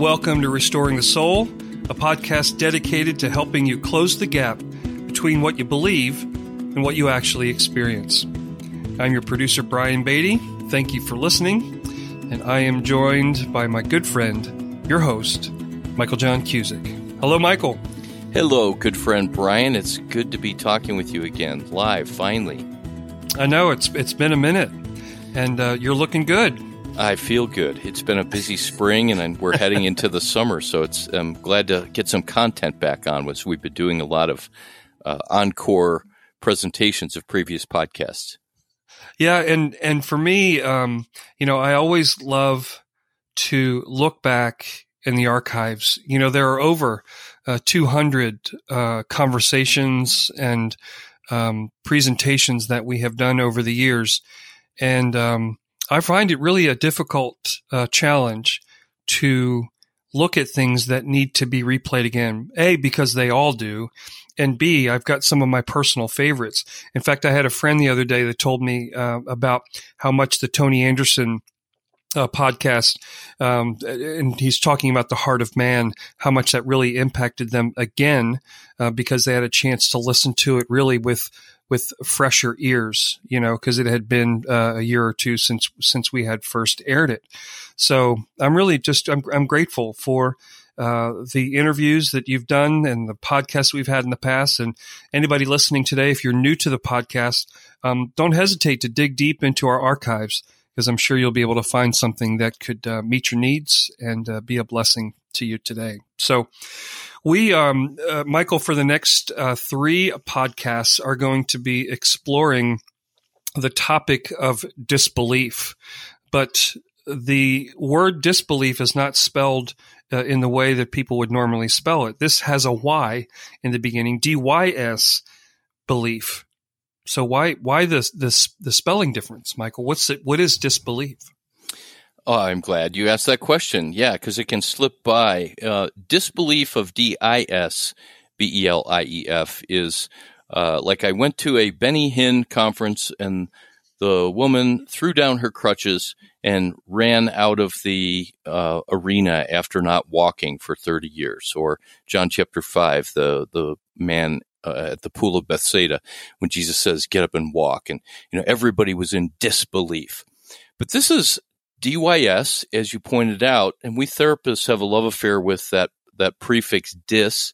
and welcome to Restoring the Soul, a podcast dedicated to helping you close the gap between what you believe and what you actually experience. I'm your producer, Brian Beatty. Thank you for listening, and I am joined by my good friend, your host, Michael John Cusick. Hello, Michael. Hello, good friend Brian. It's good to be talking with you again, live, finally. I know it's it's been a minute, and uh, you're looking good. I feel good. It's been a busy spring, and we're heading into the summer, so it's I'm glad to get some content back on. Which we've been doing a lot of uh, encore presentations of previous podcasts. Yeah, and and for me, um, you know, I always love to look back in the archives. You know, there are over uh, 200 uh, conversations and um, presentations that we have done over the years, and um, I find it really a difficult uh, challenge to look at things that need to be replayed again. A because they all do, and B I've got some of my personal favorites. In fact, I had a friend the other day that told me uh, about how much the Tony Anderson uh, podcast, um, and he's talking about the heart of man, how much that really impacted them again, uh, because they had a chance to listen to it really with with fresher ears, you know, because it had been uh, a year or two since since we had first aired it. So I'm really just I'm I'm grateful for. Uh, the interviews that you've done and the podcasts we've had in the past, and anybody listening today, if you're new to the podcast, um, don't hesitate to dig deep into our archives because I'm sure you'll be able to find something that could uh, meet your needs and uh, be a blessing to you today. So, we, um, uh, Michael, for the next uh, three podcasts, are going to be exploring the topic of disbelief. But the word disbelief is not spelled uh, in the way that people would normally spell it. This has a Y in the beginning, D Y S belief. So why why this this the spelling difference, Michael? What's it? What is disbelief? Oh, I'm glad you asked that question. Yeah, because it can slip by. Uh, disbelief of D I S B E L I E F is uh, like I went to a Benny Hinn conference and the woman threw down her crutches and ran out of the uh, arena after not walking for 30 years. Or John chapter 5, the, the man uh, at the pool of Bethsaida when Jesus says, get up and walk. And, you know, everybody was in disbelief. But this is DYS, as you pointed out, and we therapists have a love affair with that, that prefix dis.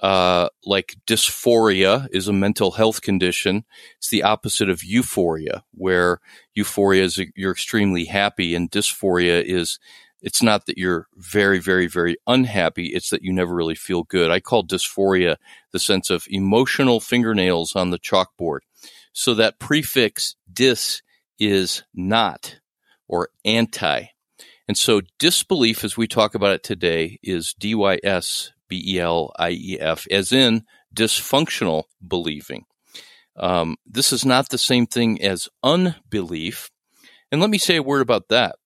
Uh, like dysphoria is a mental health condition. It's the opposite of euphoria, where euphoria is you're extremely happy, and dysphoria is it's not that you're very, very, very unhappy. It's that you never really feel good. I call dysphoria the sense of emotional fingernails on the chalkboard. So that prefix dis is not or anti. And so disbelief, as we talk about it today, is D Y S B E L I E F, as in dysfunctional believing. Um, this is not the same thing as unbelief. And let me say a word about that.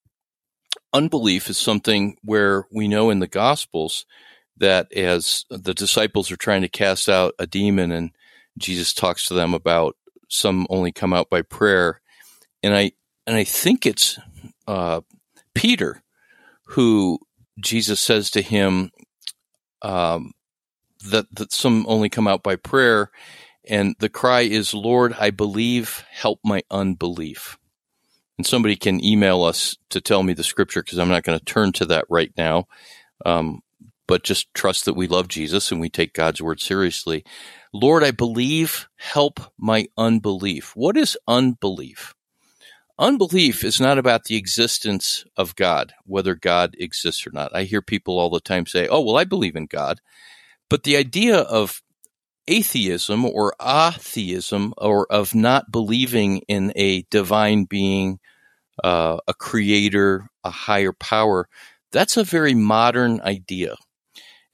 Unbelief is something where we know in the Gospels that as the disciples are trying to cast out a demon and Jesus talks to them about some only come out by prayer. And I, and I think it's uh, Peter, who Jesus says to him um, that that some only come out by prayer, and the cry is, "Lord, I believe, help my unbelief." And somebody can email us to tell me the scripture because I'm not going to turn to that right now. Um, but just trust that we love Jesus and we take God's word seriously. Lord, I believe, help my unbelief. What is unbelief? Unbelief is not about the existence of God, whether God exists or not. I hear people all the time say, oh, well, I believe in God. But the idea of atheism or atheism or of not believing in a divine being, uh, a creator, a higher power, that's a very modern idea.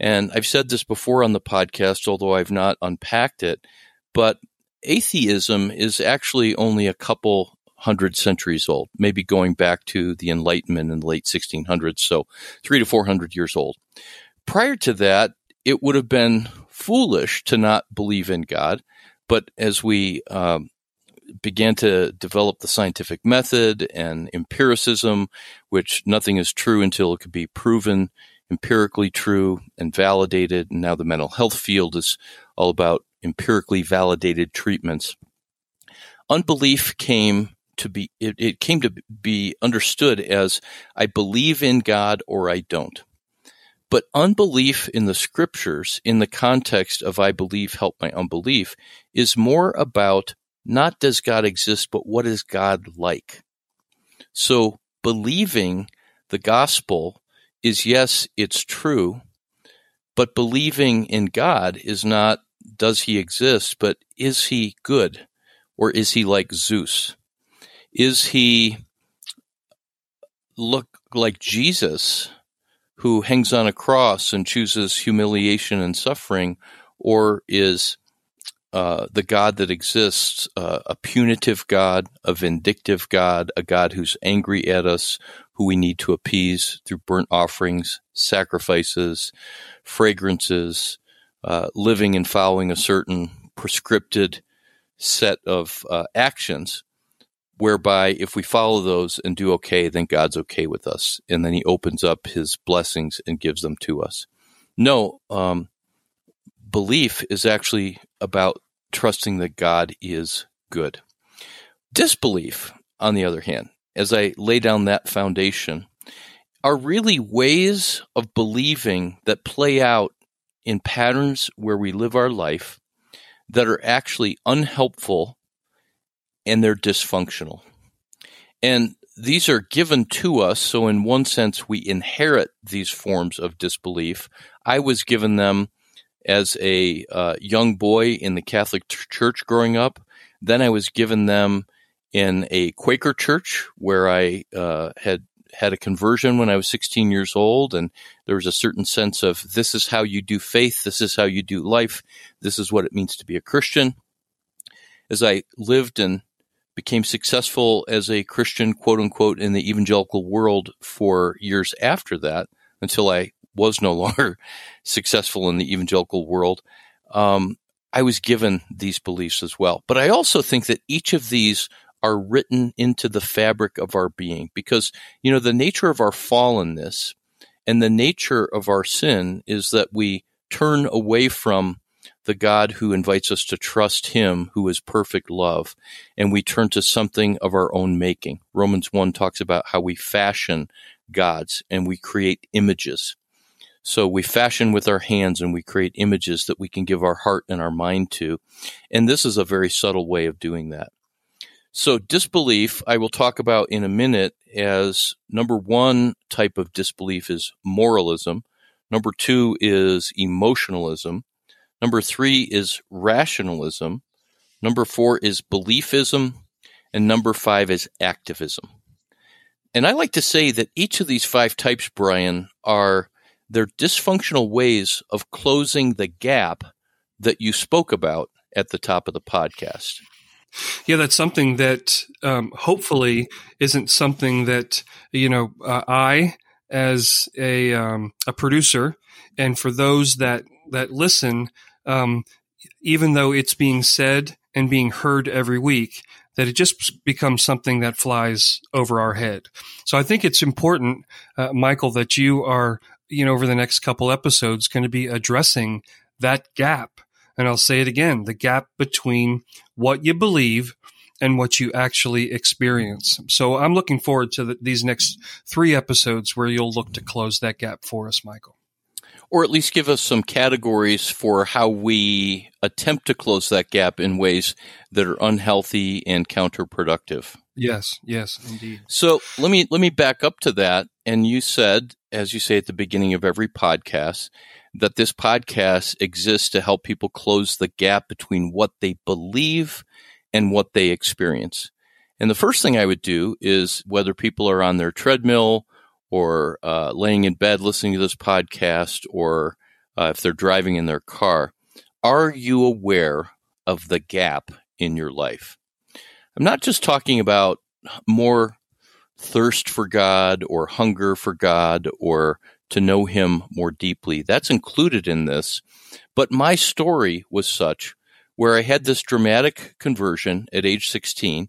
And I've said this before on the podcast, although I've not unpacked it, but atheism is actually only a couple hundred centuries old, maybe going back to the Enlightenment in the late 1600s, so three to 400 years old. Prior to that, it would have been foolish to not believe in God, but as we um, began to develop the scientific method and empiricism, which nothing is true until it can be proven empirically true and validated. And now the mental health field is all about empirically validated treatments. Unbelief came to be, it, it came to be understood as I believe in God or I don't. But unbelief in the scriptures, in the context of I believe, help my unbelief, is more about not does God exist, but what is God like? So believing the gospel is yes, it's true, but believing in God is not does he exist, but is he good or is he like Zeus? Is he look like Jesus who hangs on a cross and chooses humiliation and suffering, or is uh, the God that exists uh, a punitive God, a vindictive God, a God who's angry at us, who we need to appease through burnt offerings, sacrifices, fragrances, uh, living and following a certain prescripted set of uh, actions? Whereby if we follow those and do okay, then God's okay with us. And then he opens up his blessings and gives them to us. No, um, belief is actually about trusting that God is good. Disbelief, on the other hand, as I lay down that foundation, are really ways of believing that play out in patterns where we live our life that are actually unhelpful and they're dysfunctional. And these are given to us. So, in one sense, we inherit these forms of disbelief. I was given them as a uh, young boy in the Catholic Church growing up. Then I was given them in a Quaker church where I uh, had had a conversion when I was 16 years old, and there was a certain sense of this is how you do faith, this is how you do life, this is what it means to be a Christian. As I lived and became successful as a Christian, quote unquote, in the evangelical world for years after that until I was no longer successful in the evangelical world. Um, I was given these beliefs as well. But I also think that each of these are written into the fabric of our being because, you know, the nature of our fallenness and the nature of our sin is that we turn away from the God who invites us to trust him who is perfect love and we turn to something of our own making. Romans 1 talks about how we fashion gods and we create images. So we fashion with our hands and we create images that we can give our heart and our mind to. And this is a very subtle way of doing that. So disbelief, I will talk about in a minute as number one type of disbelief is moralism. Number two is emotionalism. Number three is rationalism. Number four is beliefism. And number five is activism. And I like to say that each of these five types, Brian, are their dysfunctional ways of closing the gap that you spoke about at the top of the podcast. Yeah, that's something that um, hopefully isn't something that you know uh, I, as a um, a producer, and for those that that listen, um, even though it's being said and being heard every week, that it just becomes something that flies over our head. So I think it's important, uh, Michael, that you are, you know, over the next couple episodes going to be addressing that gap. And I'll say it again, the gap between what you believe and what you actually experience. So I'm looking forward to the, these next three episodes where you'll look to close that gap for us, Michael or at least give us some categories for how we attempt to close that gap in ways that are unhealthy and counterproductive. Yes, yes, indeed. So let me let me back up to that. And you said, as you say at the beginning of every podcast, that this podcast exists to help people close the gap between what they believe and what they experience. And the first thing I would do is whether people are on their treadmill or uh, laying in bed listening to this podcast or uh, if they're driving in their car, are you aware of the gap in your life? I'm not just talking about more thirst for God or hunger for God or to know Him more deeply. That's included in this. But my story was such where I had this dramatic conversion at age 16.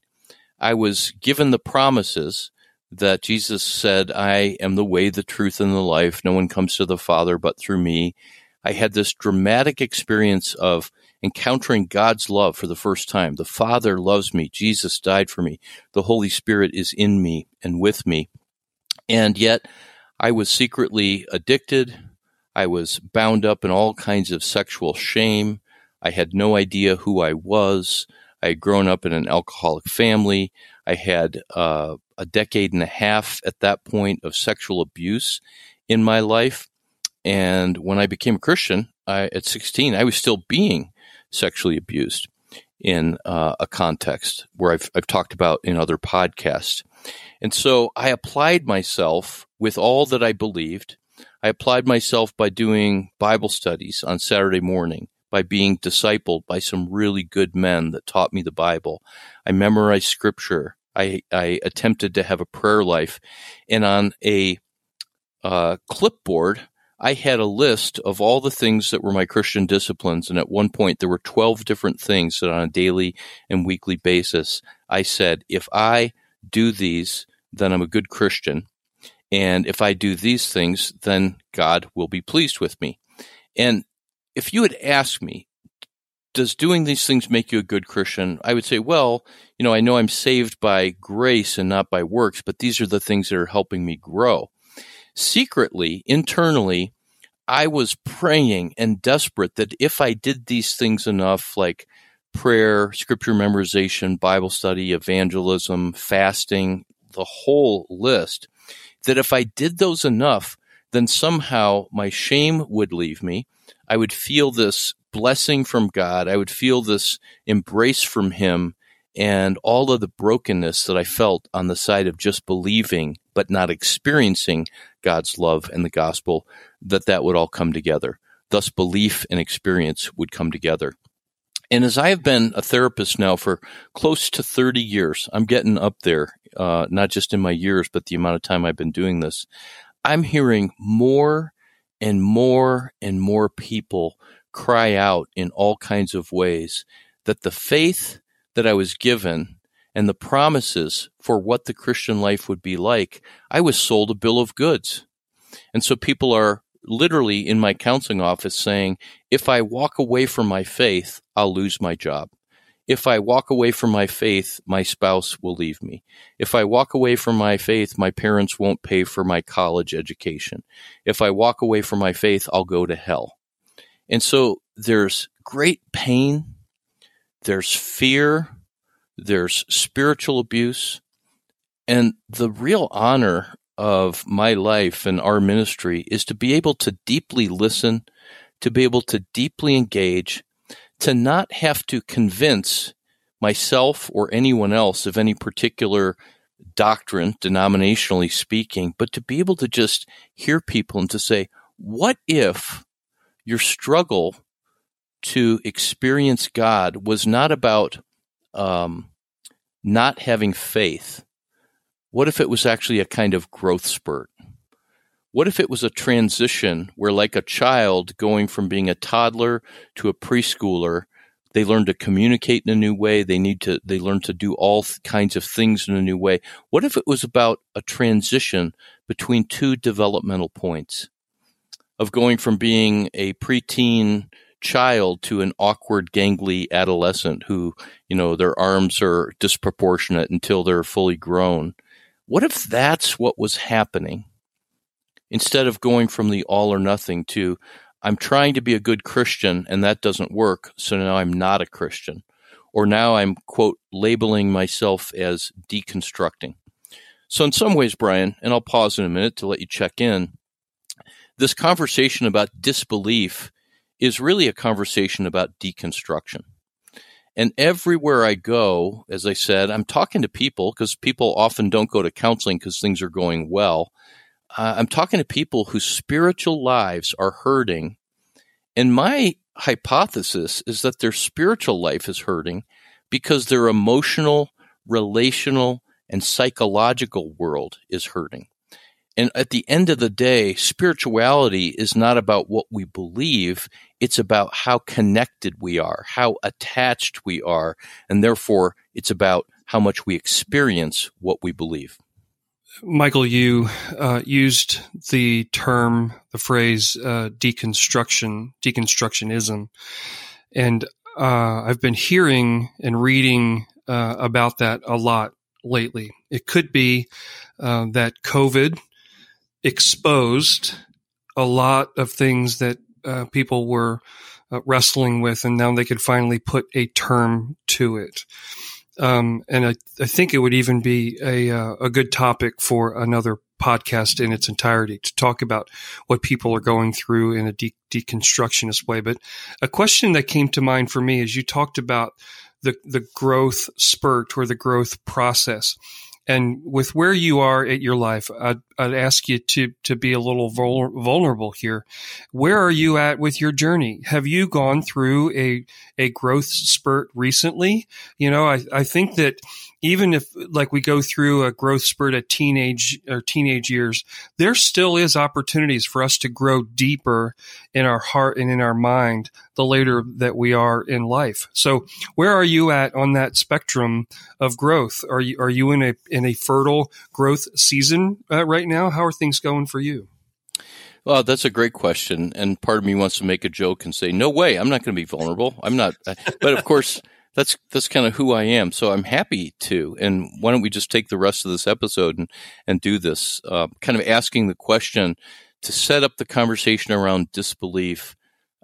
I was given the promises that Jesus said, I am the way, the truth, and the life. No one comes to the Father but through me. I had this dramatic experience of encountering God's love for the first time. The Father loves me. Jesus died for me. The Holy Spirit is in me and with me. And yet, I was secretly addicted. I was bound up in all kinds of sexual shame. I had no idea who I was. I had grown up in an alcoholic family. I had uh, a decade and a half at that point of sexual abuse in my life. And when I became a Christian I, at 16, I was still being sexually abused in uh, a context where I've, I've talked about in other podcasts. And so I applied myself with all that I believed. I applied myself by doing Bible studies on Saturday morning, by being discipled by some really good men that taught me the Bible. I memorized scripture. I, I attempted to have a prayer life. And on a uh, clipboard, I had a list of all the things that were my Christian disciplines. And at one point, there were 12 different things that on a daily and weekly basis, I said, if I do these, then I'm a good Christian. And if I do these things, then God will be pleased with me. And if you had asked me, does doing these things make you a good Christian? I would say, well, you know, I know I'm saved by grace and not by works, but these are the things that are helping me grow secretly, internally, I was praying and desperate that if I did these things enough, like prayer, scripture memorization, Bible study, evangelism, fasting, the whole list, that if I did those enough, then somehow my shame would leave me. I would feel this blessing from God. I would feel this embrace from Him and all of the brokenness that I felt on the side of just believing but not experiencing God's love and the gospel, that that would all come together. Thus, belief and experience would come together. And as I have been a therapist now for close to 30 years, I'm getting up there, uh, not just in my years, but the amount of time I've been doing this. I'm hearing more and more and more people cry out in all kinds of ways that the faith that I was given and the promises for what the Christian life would be like, I was sold a bill of goods. And so people are literally in my counseling office saying, if I walk away from my faith, I'll lose my job. If I walk away from my faith, my spouse will leave me. If I walk away from my faith, my parents won't pay for my college education. If I walk away from my faith, I'll go to hell. And so there's great pain, there's fear, there's spiritual abuse. And the real honor of my life and our ministry is to be able to deeply listen, to be able to deeply engage, to not have to convince myself or anyone else of any particular doctrine, denominationally speaking, but to be able to just hear people and to say, what if your struggle to experience God was not about um, not having faith, what if it was actually a kind of growth spurt? What if it was a transition where, like a child going from being a toddler to a preschooler, they learn to communicate in a new way. They need to, they learn to do all kinds of things in a new way. What if it was about a transition between two developmental points of going from being a preteen child to an awkward, gangly adolescent who, you know, their arms are disproportionate until they're fully grown. What if that's what was happening? Instead of going from the all or nothing to, I'm trying to be a good Christian and that doesn't work, so now I'm not a Christian. Or now I'm, quote, labeling myself as deconstructing. So, in some ways, Brian, and I'll pause in a minute to let you check in, this conversation about disbelief is really a conversation about deconstruction. And everywhere I go, as I said, I'm talking to people because people often don't go to counseling because things are going well. Uh, I'm talking to people whose spiritual lives are hurting. And my hypothesis is that their spiritual life is hurting because their emotional, relational, and psychological world is hurting. And at the end of the day, spirituality is not about what we believe. It's about how connected we are, how attached we are. And therefore, it's about how much we experience what we believe. Michael, you uh, used the term, the phrase uh, deconstruction, deconstructionism. And uh, I've been hearing and reading uh, about that a lot lately. It could be uh, that COVID exposed a lot of things that uh, people were wrestling with, and now they could finally put a term to it. Um, and I, I, think it would even be a, uh, a good topic for another podcast in its entirety to talk about what people are going through in a de- deconstructionist way. But a question that came to mind for me is you talked about the, the growth spurt or the growth process. And with where you are at your life, I'd, I'd ask you to, to be a little vul- vulnerable here. Where are you at with your journey? Have you gone through a, a growth spurt recently? You know, I, I think that even if like we go through a growth spurt at teenage or teenage years, there still is opportunities for us to grow deeper in our heart and in our mind the later that we are in life. So where are you at on that spectrum of growth? Are you, are you in a, in a fertile growth season uh, right now? How are things going for you? Well, that's a great question. And part of me wants to make a joke and say, no way, I'm not going to be vulnerable. I'm not. But of course, that's that's kind of who I am. So I'm happy to. And why don't we just take the rest of this episode and and do this, uh, kind of asking the question to set up the conversation around disbelief.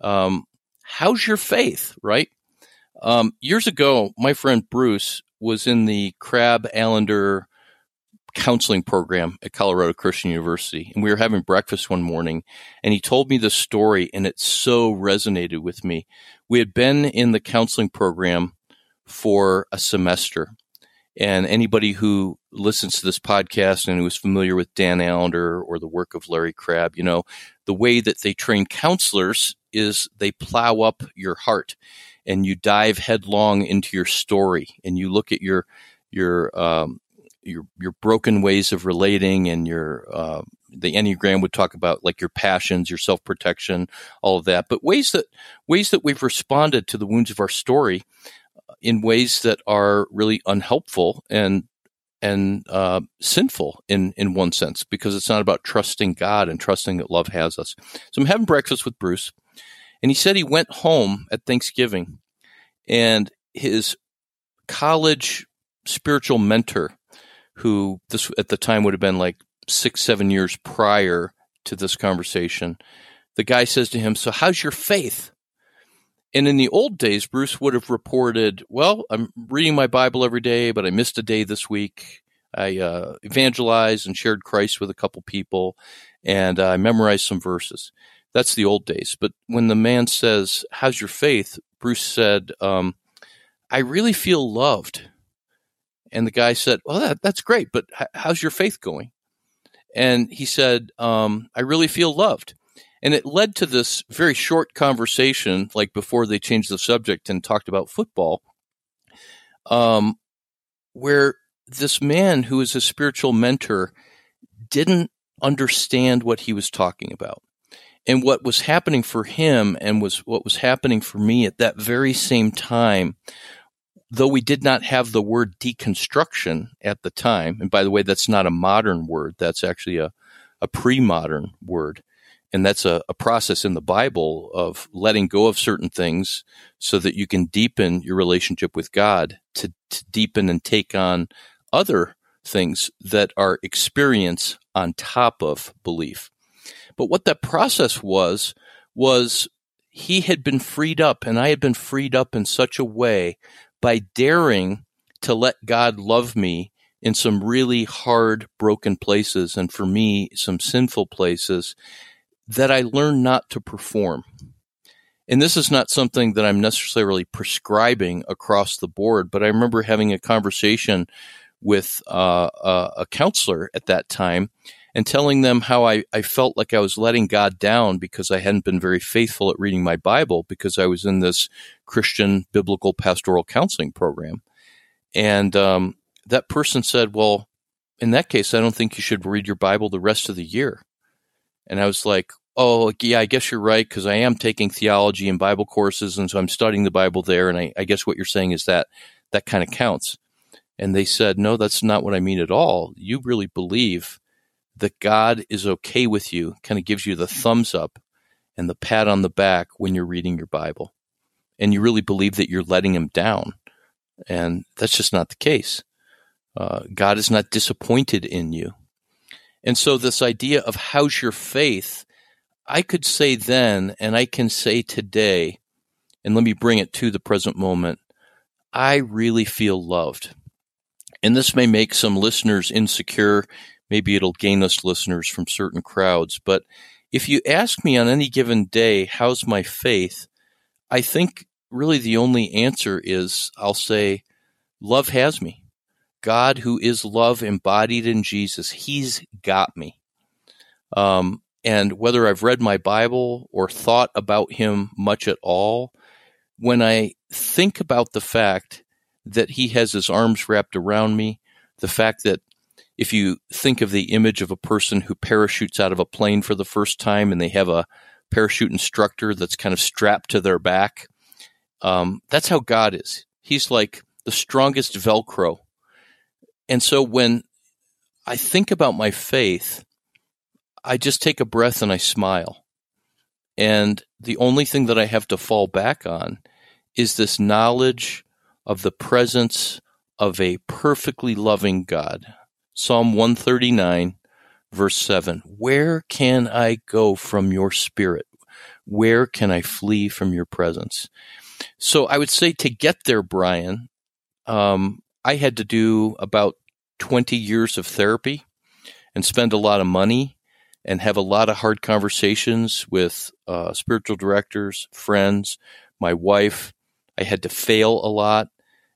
Um, how's your faith? Right. Um, years ago, my friend Bruce was in the Crabb Allender counseling program at Colorado Christian University. And we were having breakfast one morning and he told me this story and it so resonated with me. We had been in the counseling program for a semester. And anybody who listens to this podcast and who is familiar with Dan Allender or the work of Larry Crabb, you know, the way that they train counselors is they plow up your heart and you dive headlong into your story and you look at your your um, your your broken ways of relating and your uh, the enneagram would talk about like your passions your self-protection all of that but ways that ways that we've responded to the wounds of our story in ways that are really unhelpful and and uh, sinful in in one sense because it's not about trusting God and trusting that love has us. So I'm having breakfast with Bruce, and he said he went home at Thanksgiving, and his college spiritual mentor, who this at the time would have been like six seven years prior to this conversation, the guy says to him, "So how's your faith?" And in the old days, Bruce would have reported, well, I'm reading my Bible every day, but I missed a day this week. I uh, evangelized and shared Christ with a couple people, and uh, I memorized some verses. That's the old days. But when the man says, How's your faith? Bruce said, um, I really feel loved. And the guy said, Well, that, that's great, but h- how's your faith going? And he said, um, I really feel loved. And it led to this very short conversation, like before they changed the subject and talked about football, um, where this man who is a spiritual mentor didn't understand what he was talking about. And what was happening for him and was what was happening for me at that very same time, though we did not have the word deconstruction at the time, and by the way, that's not a modern word, that's actually a, a pre modern word. And that's a, a process in the Bible of letting go of certain things so that you can deepen your relationship with God to, to deepen and take on other things that are experience on top of belief. But what that process was, was he had been freed up and I had been freed up in such a way by daring to let God love me in some really hard, broken places. And for me, some sinful places that I learned not to perform. And this is not something that I'm necessarily prescribing across the board, but I remember having a conversation with uh, a, a counselor at that time and telling them how I, I felt like I was letting God down because I hadn't been very faithful at reading my Bible because I was in this Christian biblical pastoral counseling program. And um, that person said, Well, in that case, I don't think you should read your Bible the rest of the year. And I was like, oh, yeah, I guess you're right because I am taking theology and Bible courses, and so I'm studying the Bible there. And I, I guess what you're saying is that that kind of counts. And they said, No, that's not what I mean at all. You really believe that God is okay with you, kind of gives you the thumbs up and the pat on the back when you're reading your Bible. And you really believe that you're letting him down. And that's just not the case. Uh, God is not disappointed in you. And so, this idea of how's your faith, I could say then, and I can say today, and let me bring it to the present moment I really feel loved. And this may make some listeners insecure. Maybe it'll gain us listeners from certain crowds. But if you ask me on any given day, how's my faith? I think really the only answer is I'll say, love has me. God, who is love embodied in Jesus, He's got me. Um, and whether I've read my Bible or thought about Him much at all, when I think about the fact that He has His arms wrapped around me, the fact that if you think of the image of a person who parachutes out of a plane for the first time and they have a parachute instructor that's kind of strapped to their back, um, that's how God is. He's like the strongest Velcro and so when I think about my faith, I just take a breath and I smile. And the only thing that I have to fall back on is this knowledge of the presence of a perfectly loving God. Psalm 139, verse 7 Where can I go from your spirit? Where can I flee from your presence? So I would say to get there, Brian, um, I had to do about 20 years of therapy and spend a lot of money and have a lot of hard conversations with uh, spiritual directors, friends, my wife. I had to fail a lot.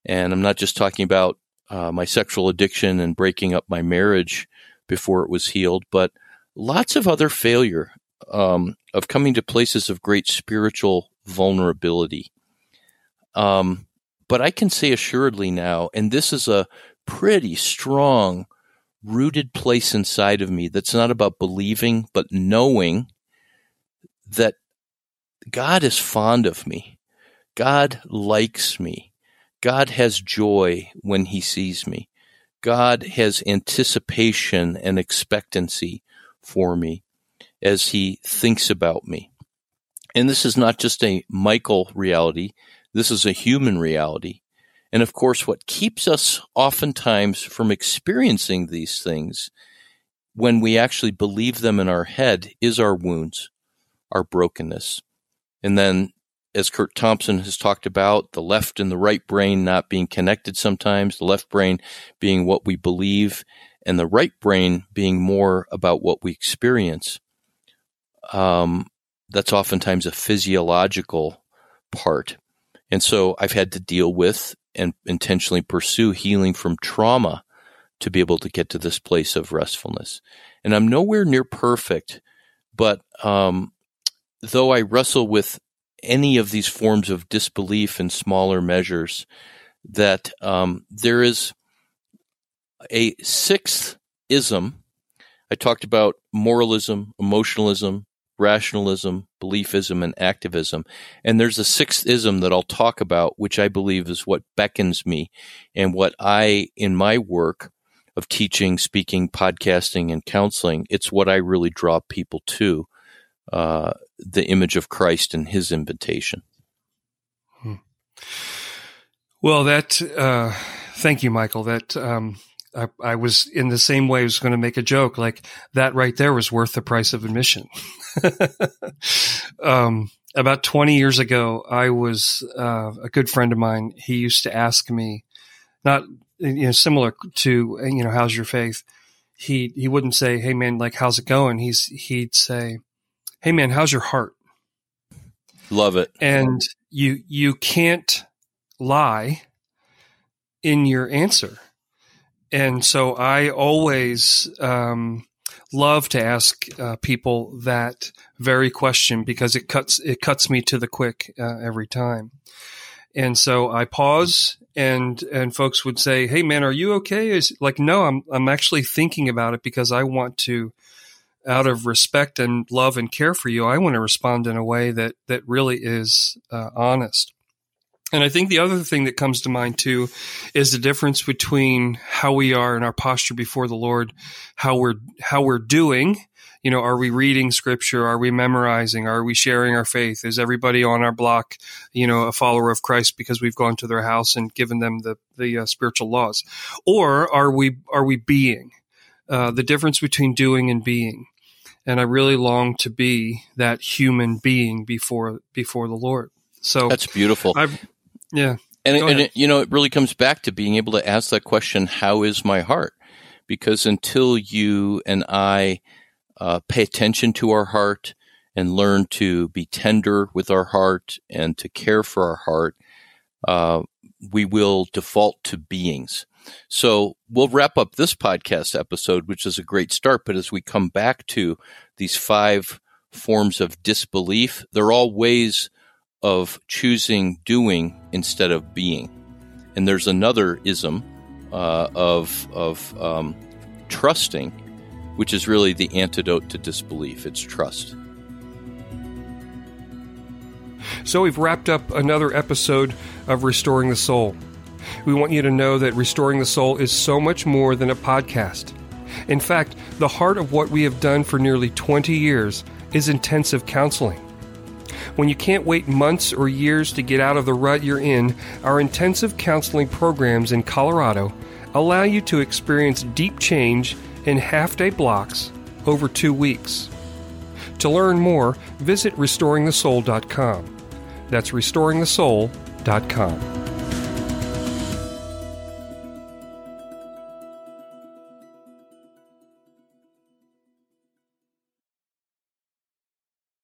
And I'm not just talking about uh, my sexual addiction and breaking up my marriage before it was healed, but lots of other failure um, of coming to places of great spiritual vulnerability. Um, but I can say assuredly now, and this is a pretty strong, rooted place inside of me that's not about believing, but knowing that God is fond of me. God likes me. God has joy when he sees me. God has anticipation and expectancy for me as he thinks about me. And this is not just a Michael reality. This is a human reality. And of course, what keeps us oftentimes from experiencing these things when we actually believe them in our head is our wounds, our brokenness. And then, as Kurt Thompson has talked about, the left and the right brain not being connected sometimes, the left brain being what we believe, and the right brain being more about what we experience. Um, that's oftentimes a physiological part. And so I've had to deal with and intentionally pursue healing from trauma to be able to get to this place of restfulness. And I'm nowhere near perfect, but um, though I wrestle with any of these forms of disbelief in smaller measures, that um, there is a sixth ism. I talked about moralism, emotionalism, rationalism, beliefism, and activism. And there's a sixth ism that I'll talk about, which I believe is what beckons me and what I, in my work of teaching, speaking, podcasting, and counseling, it's what I really draw people to uh, the image of Christ and his invitation. Hmm. Well, that, uh, thank you, Michael. That, um, I, I, was in the same way. I was going to make a joke like that right there was worth the price of admission. um, about 20 years ago, I was uh, a good friend of mine. He used to ask me, not you know, similar to you know, how's your faith? He he wouldn't say, "Hey man, like how's it going?" He's he'd say, "Hey man, how's your heart?" Love it. And you you can't lie in your answer and so I always um, love to ask uh, people that very question because it cuts it cuts me to the quick uh, every time. And so I pause, and and folks would say, "Hey, man, are you okay?" Is like, no, I'm I'm actually thinking about it because I want to, out of respect and love and care for you, I want to respond in a way that that really is uh, honest. And I think the other thing that comes to mind too is the difference between how we are in our posture before the Lord, how we're how we're doing. You know, are we reading scripture? Are we memorizing? Are we sharing our faith? Is everybody on our block, you know, a follower of Christ because we've gone to their house and given them the the uh, spiritual laws, or are we are we being? Uh, the difference between doing and being, and I really long to be that human being before before the Lord. So that's beautiful. I've, yeah. And, it, and it, you know, it really comes back to being able to ask that question, how is my heart? Because until you and I uh, pay attention to our heart and learn to be tender with our heart and to care for our heart, uh, we will default to beings. So we'll wrap up this podcast episode, which is a great start. But as we come back to these five forms of disbelief, they're all ways of choosing doing instead of being. And there's another ism uh, of of um, trusting, which is really the antidote to disbelief. It's trust. So we've wrapped up another episode of Restoring the Soul. We want you to know that Restoring the Soul is so much more than a podcast. In fact, the heart of what we have done for nearly 20 years is intensive counseling. When you can't wait months or years to get out of the rut you're in, our intensive counseling programs in Colorado allow you to experience deep change in half day blocks over two weeks. To learn more, visit restoringthesoul.com. That's restoringthesoul.com.